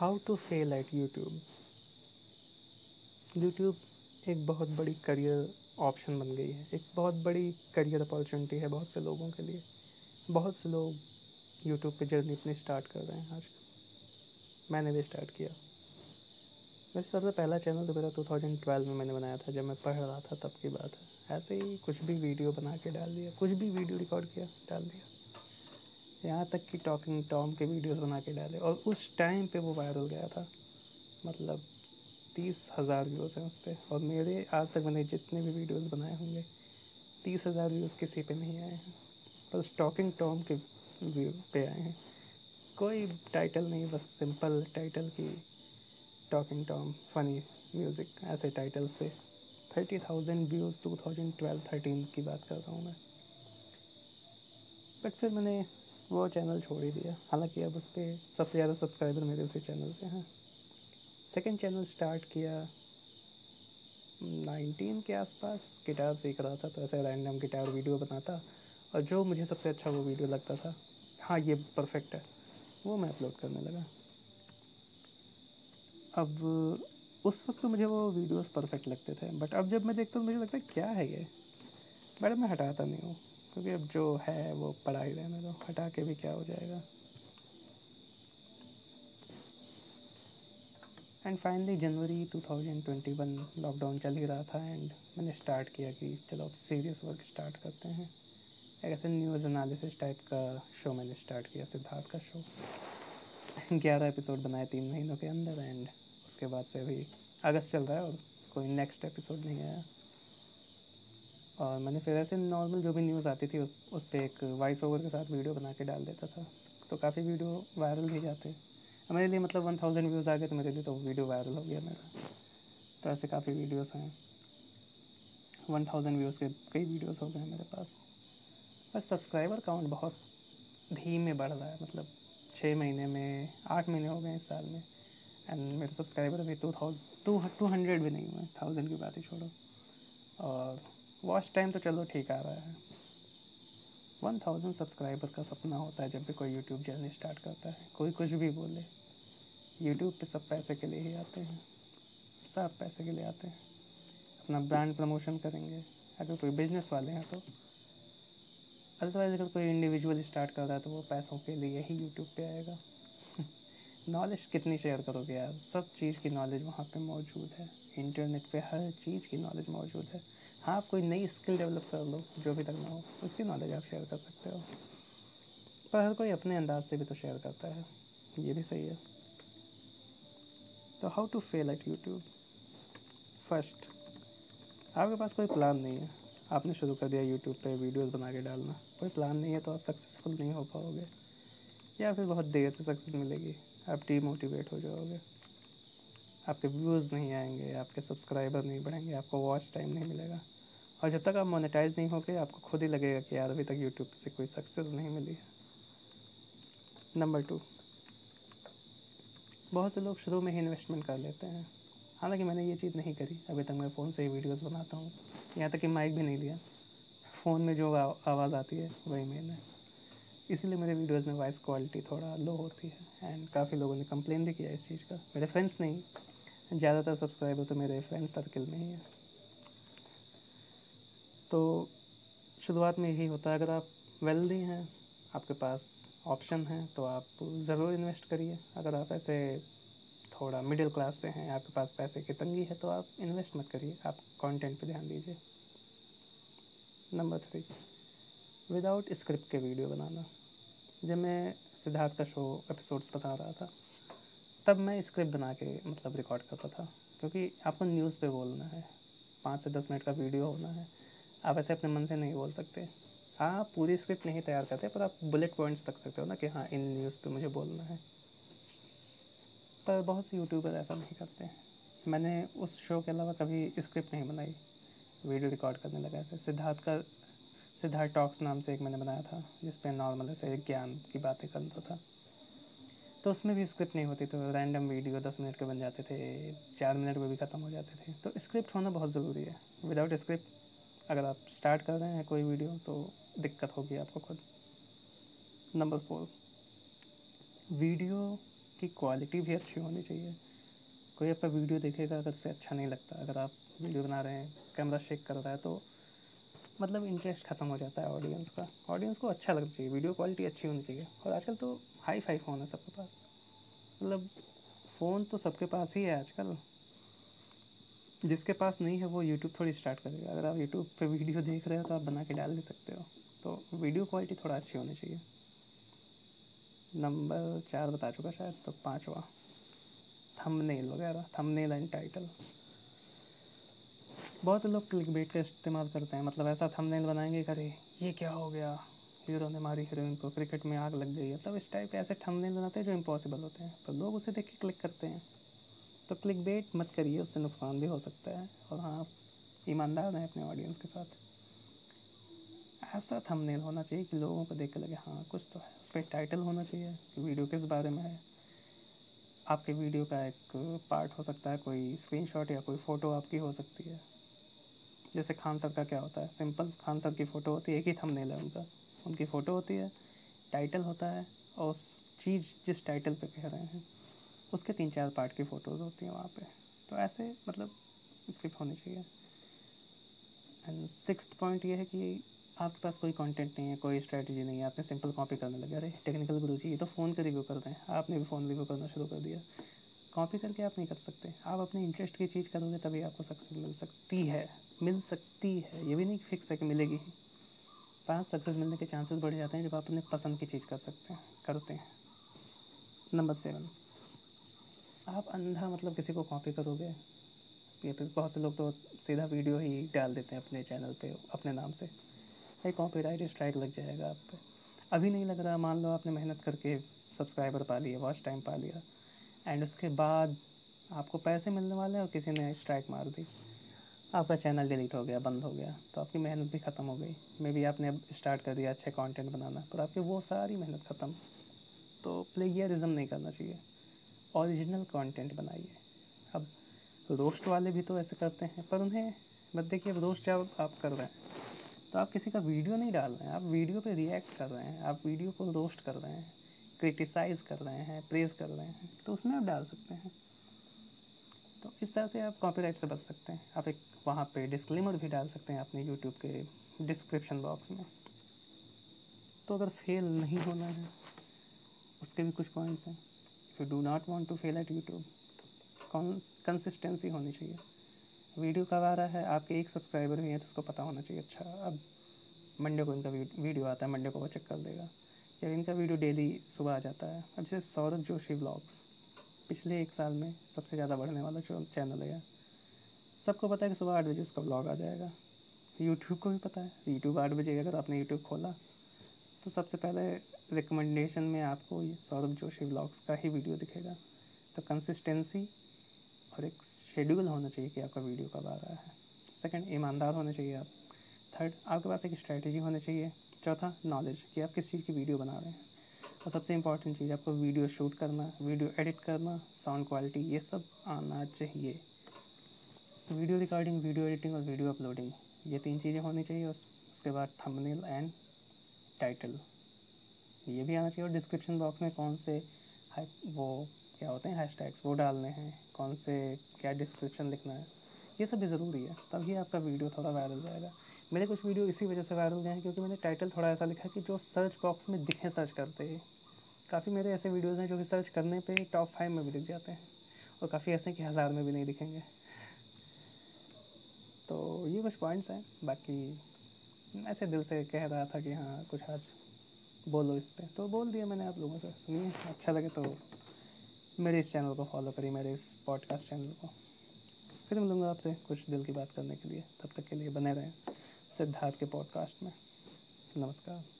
How to fail at YouTube YouTube एक बहुत बड़ी करियर ऑप्शन बन गई है। एक बहुत बड़ी करियर अपॉर्चुनिटी है बहुत से लोगों के लिए। बहुत से लोग यूट्यूब पे जर्नी अपनी स्टार्ट कर रहे हैं आज। मैंने भी स्टार्ट किया। वैसे सबसे पहला चैनल तो मेरा 2012 में मैंने बनाया था, जब मैं पढ़ रहा था तब की बात है। ऐसे ही कुछ भी वीडियो बना के डाल दिया, कुछ भी वीडियो रिकॉर्ड किया, डाल दिया। यहाँ तक कि टॉकिंग टॉम के वीडियोस बना के डाले। और उस टाइम पे वो वायरल गया था। मतलब तीस हज़ार व्यूज़ हैं उस पर और मेरे, आज तक मैंने जितने भी वीडियोस बनाए होंगे, तीस हज़ार व्यूज़ किसी पे नहीं आए हैं। बस टॉकिंग टॉम के व्यू पे आए हैं। कोई टाइटल नहीं, बस सिंपल टाइटल की टॉकिंग टॉम फनी म्यूज़िक ऐसे टाइटल से। Thirty thousand views two thousand twelve thirteen की बात कर रहा हूँ मैं। बट फिर मैंने वो चैनल छोड़ ही दिया। हालाँकि अब उस पर सबसे ज़्यादा सब्सक्राइबर मेरे उसी चैनल पे हैं। सेकंड चैनल स्टार्ट किया नाइनटीन के आसपास। गिटार सीख रहा था तो ऐसे रैंडम गिटार वीडियो बनाता। और जो मुझे सबसे अच्छा वो वीडियो लगता था हाँ ये परफेक्ट है। वो मैं अपलोड करने लगा। अब उस वक्त तो मुझे वो वीडियोस परफेक्ट लगते थे। बट अब जब मैं देखता हूँ, मुझे लगता है, क्या है ये? बट मैं हटाता नहीं हूँ। क्योंकि अब जो है वो पढ़ा ही रहने दो हटा के भी क्या हो जाएगा। एंड फाइनली जनवरी 2021 लॉकडाउन चल ही रहा था एंड मैंने स्टार्ट किया कि चलो अब सीरियस वर्क स्टार्ट करते हैं। एक ऐसे न्यूज़ एनालिसिस टाइप का शो मैंने स्टार्ट किया, सिद्धार्थ का शो ग्यारह एपिसोड बनाए तीन महीनों के अंदर एंड उसके बाद से अभी अगस्त चल रहा है और कोई नेक्स्ट एपिसोड नहीं आया। और मैंने फिर ऐसे नॉर्मल जो भी न्यूज़ आती थी, उस पर एक वॉइस ओवर के साथ वीडियो बना के डाल देता था। तो काफ़ी वीडियो वायरल भी जाते। मेरे लिए मतलब वन थाउज़ेंड व्यूज़ आ गए तो मेरे लिए तो वीडियो वायरल हो गया मेरा। तो ऐसे काफ़ी वीडियोस हैं। वन थाउज़ेंड व्यूज़ के कई वीडियोस हो गए हैं मेरे पास। बस सब्सक्राइबर काउंट बहुत धीमे बढ़ रहा है मतलब छः महीने में, आठ महीने हो गए इस साल में। एंड मेरे सब्सक्राइबर अभी two thousand two two hundred भी नहीं हुए थाउज़ेंड की बात ही छोड़ो। और वॉच टाइम तो चलो ठीक आ रहा है। वन थाउज़ेंड सब्सक्राइबर का सपना होता है जब भी कोई यूट्यूब जर्नी स्टार्ट करता है। कोई कुछ भी बोले। यूट्यूब पे सब पैसे के लिए ही आते हैं। सब पैसे के लिए आते हैं। अपना ब्रांड प्रमोशन करेंगे। अगर कोई बिज़नेस वाले हैं तो। अदरवाइज़ अगर कोई इंडिविजुअल स्टार्ट कर रहा है तो वो पैसों के लिए ही यूट्यूब पे आएगा। नॉलेज कितनी शेयर करोगे यार? सब चीज़ की नॉलेज वहाँ पे मौजूद है। इंटरनेट पे हर चीज़ की नॉलेज मौजूद है। आप कोई नई स्किल डेवलप कर लो, जो भी करना हो, उसकी नॉलेज आप शेयर कर सकते हो। पर हर कोई अपने अंदाज से भी तो शेयर करता है। ये भी सही है। तो how to fail at YouTube first आपके पास कोई प्लान नहीं है। आपने शुरू कर दिया यूट्यूब पे वीडियोस बना के डालना। कोई प्लान नहीं है तो आप सक्सेसफुल नहीं हो पाओगे। या फिर बहुत देर से सक्सेस मिलेगी। आप डीमोटिवेट हो जाओगे। आपके व्यूज़ नहीं आएँगे, आपके सब्सक्राइबर नहीं बढ़ेंगे, आपको वॉच टाइम नहीं मिलेगा। और जब तक आप मोनेटाइज नहीं होगे, आपको खुद ही लगेगा कि यार अभी तक यूट्यूब से कोई सक्सेस नहीं मिली है। नंबर टू बहुत से लोग शुरू में ही इन्वेस्टमेंट कर लेते हैं। हालाँकि मैंने ये चीज़ नहीं करी, अभी तक मैं फ़ोन से ही वीडियोस बनाता हूँ। यहाँ तक कि माइक भी नहीं लिया। फ़ोन में जो आवाज़ आती है, वही मेन है। इसीलिए मेरे वीडियोस में वॉइस क्वालिटी थोड़ा लो होती है। एंड काफ़ी लोगों ने कंप्लेन भी किया इस चीज़ का। मेरे फ्रेंड्स नहीं, ज़्यादातर सब्सक्राइबर तो मेरे फ्रेंड सर्कल में ही है। तो शुरुआत में यही होता है। अगर आप वेल्दी हैं, आपके पास ऑप्शन है तो आप ज़रूर इन्वेस्ट करिए। अगर आप ऐसे थोड़ा मिडिल क्लास से हैं, आपके पास पैसे की तंगी है तो आप इन्वेस्ट मत करिए। आप कंटेंट पे ध्यान दीजिए। नंबर थ्री विदाउट स्क्रिप्ट के वीडियो बनाना। जब मैं सिद्धार्थ का शो एपिसोड्स बता रहा था, तब मैं स्क्रिप्ट बना के मतलब रिकॉर्ड करता था। क्योंकि आपको न्यूज़ पे बोलना है। पाँच से दस मिनट का वीडियो होना है। आप ऐसे अपने मन से नहीं बोल सकते। आप पूरी स्क्रिप्ट नहीं तैयार करते, पर आप बुलेट पॉइंट्स रख सकते हो ना कि हाँ इन न्यूज़ पे मुझे बोलना है। पर बहुत से यूट्यूबर ऐसा नहीं करते हैं। मैंने उस शो के अलावा कभी स्क्रिप्ट नहीं बनाई। वीडियो रिकॉर्ड करने लगा ऐसे। सिद्धार्थ का, सिद्धार्थ टॉक्स नाम से एक मैंने बनाया था, जिस पे नॉर्मल ऐसे ज्ञान की बातें करता था। तो उसमें भी स्क्रिप्ट नहीं होती तो रैंडम वीडियो दस मिनट के बन जाते थे, चार मिनट में भी ख़त्म हो जाते थे। तो स्क्रिप्ट होना बहुत ज़रूरी है। विदाउट स्क्रिप्ट अगर आप स्टार्ट कर रहे हैं कोई वीडियो तो दिक्कत होगी आपको खुद। नंबर फोर वीडियो की क्वालिटी भी अच्छी होनी चाहिए। कोई आपका वीडियो देखेगा, अगर उसे अच्छा नहीं लगता। अगर आप वीडियो बना रहे हैं कैमरा शेक कर रहा है तो मतलब इंटरेस्ट ख़त्म हो जाता है ऑडियंस का। ऑडियंस को अच्छा लगना चाहिए वीडियो क्वालिटी अच्छी होनी चाहिए। और आजकल तो हाई फाई फ़ोन है सबके पास। मतलब फ़ोन तो सबके पास ही है आजकल। जिसके पास नहीं है वो यूट्यूब थोड़ी स्टार्ट करेगा। अगर आप यूट्यूब पे वीडियो देख रहे हो तो आप बना के डाल भी सकते हो। तो वीडियो क्वालिटी थोड़ा अच्छी होनी चाहिए। नंबर चार बता चुका शायद तो पाँचवा। थंबनेल वगैरह थंबनेल एंड टाइटल बहुत से लोग क्लिक बेट का इस्तेमाल करते हैं। मतलब ऐसा थंबनेल बनाएँगे करे ये क्या हो गया? हीरो ने मारी हीरोइन को क्रिकेट में आग लग गई। मतलब इस टाइप के ऐसे थंबनेल बनाते हैं जो इम्पॉसिबल होते हैं। तो लोग उसे देख के क्लिक करते हैं। तो क्लिक बेट मत करिए, उससे नुकसान भी हो सकता है। और हाँ आप ईमानदार रहें अपने ऑडियंस के साथ। ऐसा थंबनेल होना चाहिए कि लोगों को देख के लगे हाँ कुछ तो है। उस पर टाइटल होना चाहिए कि वीडियो किस बारे में है। आपके वीडियो का एक पार्ट हो सकता है, कोई स्क्रीनशॉट या कोई फ़ोटो आपकी हो सकती है। जैसे खान सर का क्या होता है? सिंपल खान सर की फ़ोटो होती है, एक ही थंबनेल है उनका। उनकी फ़ोटो होती है टाइटल होता है, और उस चीज़ जिस टाइटल पे कह रहे हैं उसके तीन चार पार्ट की फ़ोटोज़ होती हैं वहाँ पे। तो ऐसे मतलब स्क्रिप्ट होनी चाहिए। एंड सिक्स पॉइंट ये है कि आपके पास कोई कंटेंट नहीं है, कोई स्ट्रेटजी नहीं है, आपने सिंपल कॉपी करने लगे। अरे टेक्निकल गुरु जी ये तो फ़ोन का रिव्यू करते हैं। आपने भी फ़ोन रिव्यू करना शुरू कर दिया। कॉपी करके आप नहीं कर सकते। आप अपने इंटरेस्ट की चीज़ करोगे, तभी आपको सक्सेस मिल सकती है। मिल सकती है। ये भी नहीं फिक्स है कि मिलेगी। पास सक्सेस मिलने के चांसेस बढ़ जाते हैं जब आप अपने पसंद की चीज़ कर सकते हैं, करते हैं। नंबर सेवन आप अंधा मतलब किसी को कॉपी करोगे? ये तो बहुत से लोग तो सीधा वीडियो ही डाल देते हैं अपने चैनल पे, अपने नाम से। भाई कॉपी राइट स्ट्राइक लग जाएगा आप पे। अभी नहीं लग रहा, मान लो आपने मेहनत करके सब्सक्राइबर पा लिया वॉच टाइम पा लिया एंड उसके बाद आपको पैसे मिलने वाले और किसी ने स्ट्राइक मार दी। आपका चैनल डिलीट हो गया, बंद हो गया तो आपकी मेहनत भी ख़त्म हो गई। मे बी आपने अब स्टार्ट कर दिया, अच्छे कंटेंट बनाना, पर आपकी वो सारी मेहनत ख़त्म। तो प्लेगियरिज्म नहीं करना चाहिए। ओरिजिनल कंटेंट बनाइए। अब रोस्ट वाले भी तो ऐसे करते हैं, पर उन्हें, बस देखिए, अब रोस्ट जब आप कर रहे हैं तो आप किसी का वीडियो नहीं डाल रहे हैं, आप वीडियो पे रिएक्ट कर रहे हैं, आप वीडियो को रोस्ट कर रहे हैं क्रिटिसाइज़ कर रहे हैं प्रेज़ कर रहे हैं तो उसमें आप डाल सकते हैं। तो इस तरह से आप कॉपीराइट से बच सकते हैं। आप एक वहाँ पे डिस्क्लेमर भी डाल सकते हैं अपने यूट्यूब के डिस्क्रिप्शन बॉक्स में। तो अगर फेल नहीं होना है, उसके भी कुछ पॉइंट्स हैं। You do not want to fail at YouTube consistency होनी चाहिए। वीडियो कब आ रहा है? आपके एक सब्सक्राइबर भी हैं तो उसको पता होना चाहिए। अच्छा अब मंडे को इनका वीडियो आता है मंडे को वो चेक कर देगा। या इनका वीडियो डेली सुबह आ जाता है, अब जैसे सौरभ जोशी ब्लॉग्स पिछले एक साल में सबसे ज़्यादा बढ़ने वाला जो चैनल है, सबको पता है कि सुबह आठ बजे उसका ब्लॉग आ जाएगा। यूट्यूब को भी पता है। यूट्यूब आठ बजे अगर आपने यूट्यूब खोला तो सबसे पहले रिकमेंडेशन में आपको ये सौरभ जोशी ब्लॉग्स का ही वीडियो दिखेगा। तो कंसिस्टेंसी और एक शेड्यूल होना चाहिए कि आपका वीडियो कब आ रहा है। सेकंड ईमानदार होने चाहिए आप। थर्ड आपके पास एक स्ट्रैटेजी होनी चाहिए। चौथा नॉलेज कि आप किस चीज़ की वीडियो बना रहे हैं। और सबसे इंपॉर्टेंट चीज़, आपको वीडियो शूट करना वीडियो एडिट करना साउंड क्वालिटी ये सब आना चाहिए। वीडियो रिकॉर्डिंग वीडियो एडिटिंग और वीडियो अपलोडिंग ये तीन चीज़ें होनी चाहिए। उसके बाद थंबनेल एंड टाइटल ये भी आना चाहिए। और डिस्क्रिप्शन बॉक्स में कौन से वो क्या होते हैं हैशटैग्स वो डालने हैं, कौन से क्या डिस्क्रिप्शन लिखना है, ये सब भी ज़रूरी है। तभी आपका वीडियो थोड़ा वायरल जाएगा। मेरे कुछ वीडियो इसी वजह से वायरल गए हैं क्योंकि मैंने टाइटल थोड़ा ऐसा लिखा कि जो सर्च बॉक्स में दिखे सर्च करते हैं। काफ़ी मेरे ऐसे वीडियोज़ हैं जो कि सर्च करने पे टॉप फाइव में भी दिख जाते हैं। और काफ़ी ऐसे कि हज़ार में भी नहीं दिखेंगे। तो ये कुछ पॉइंट्स हैं। बाकी ऐसे दिल से कह रहा था कि हाँ कुछ आज बोलो इस पर तो बोल दिया मैंने आप लोगों से। सुनिए अच्छा लगे तो मेरे इस चैनल को फॉलो करिए, मेरे इस पॉडकास्ट चैनल को। फिर मिलूँगा आपसे कुछ दिल की बात करने के लिए। तब तक के लिए बने रहें सिद्धार्थ के पॉडकास्ट में। नमस्कार।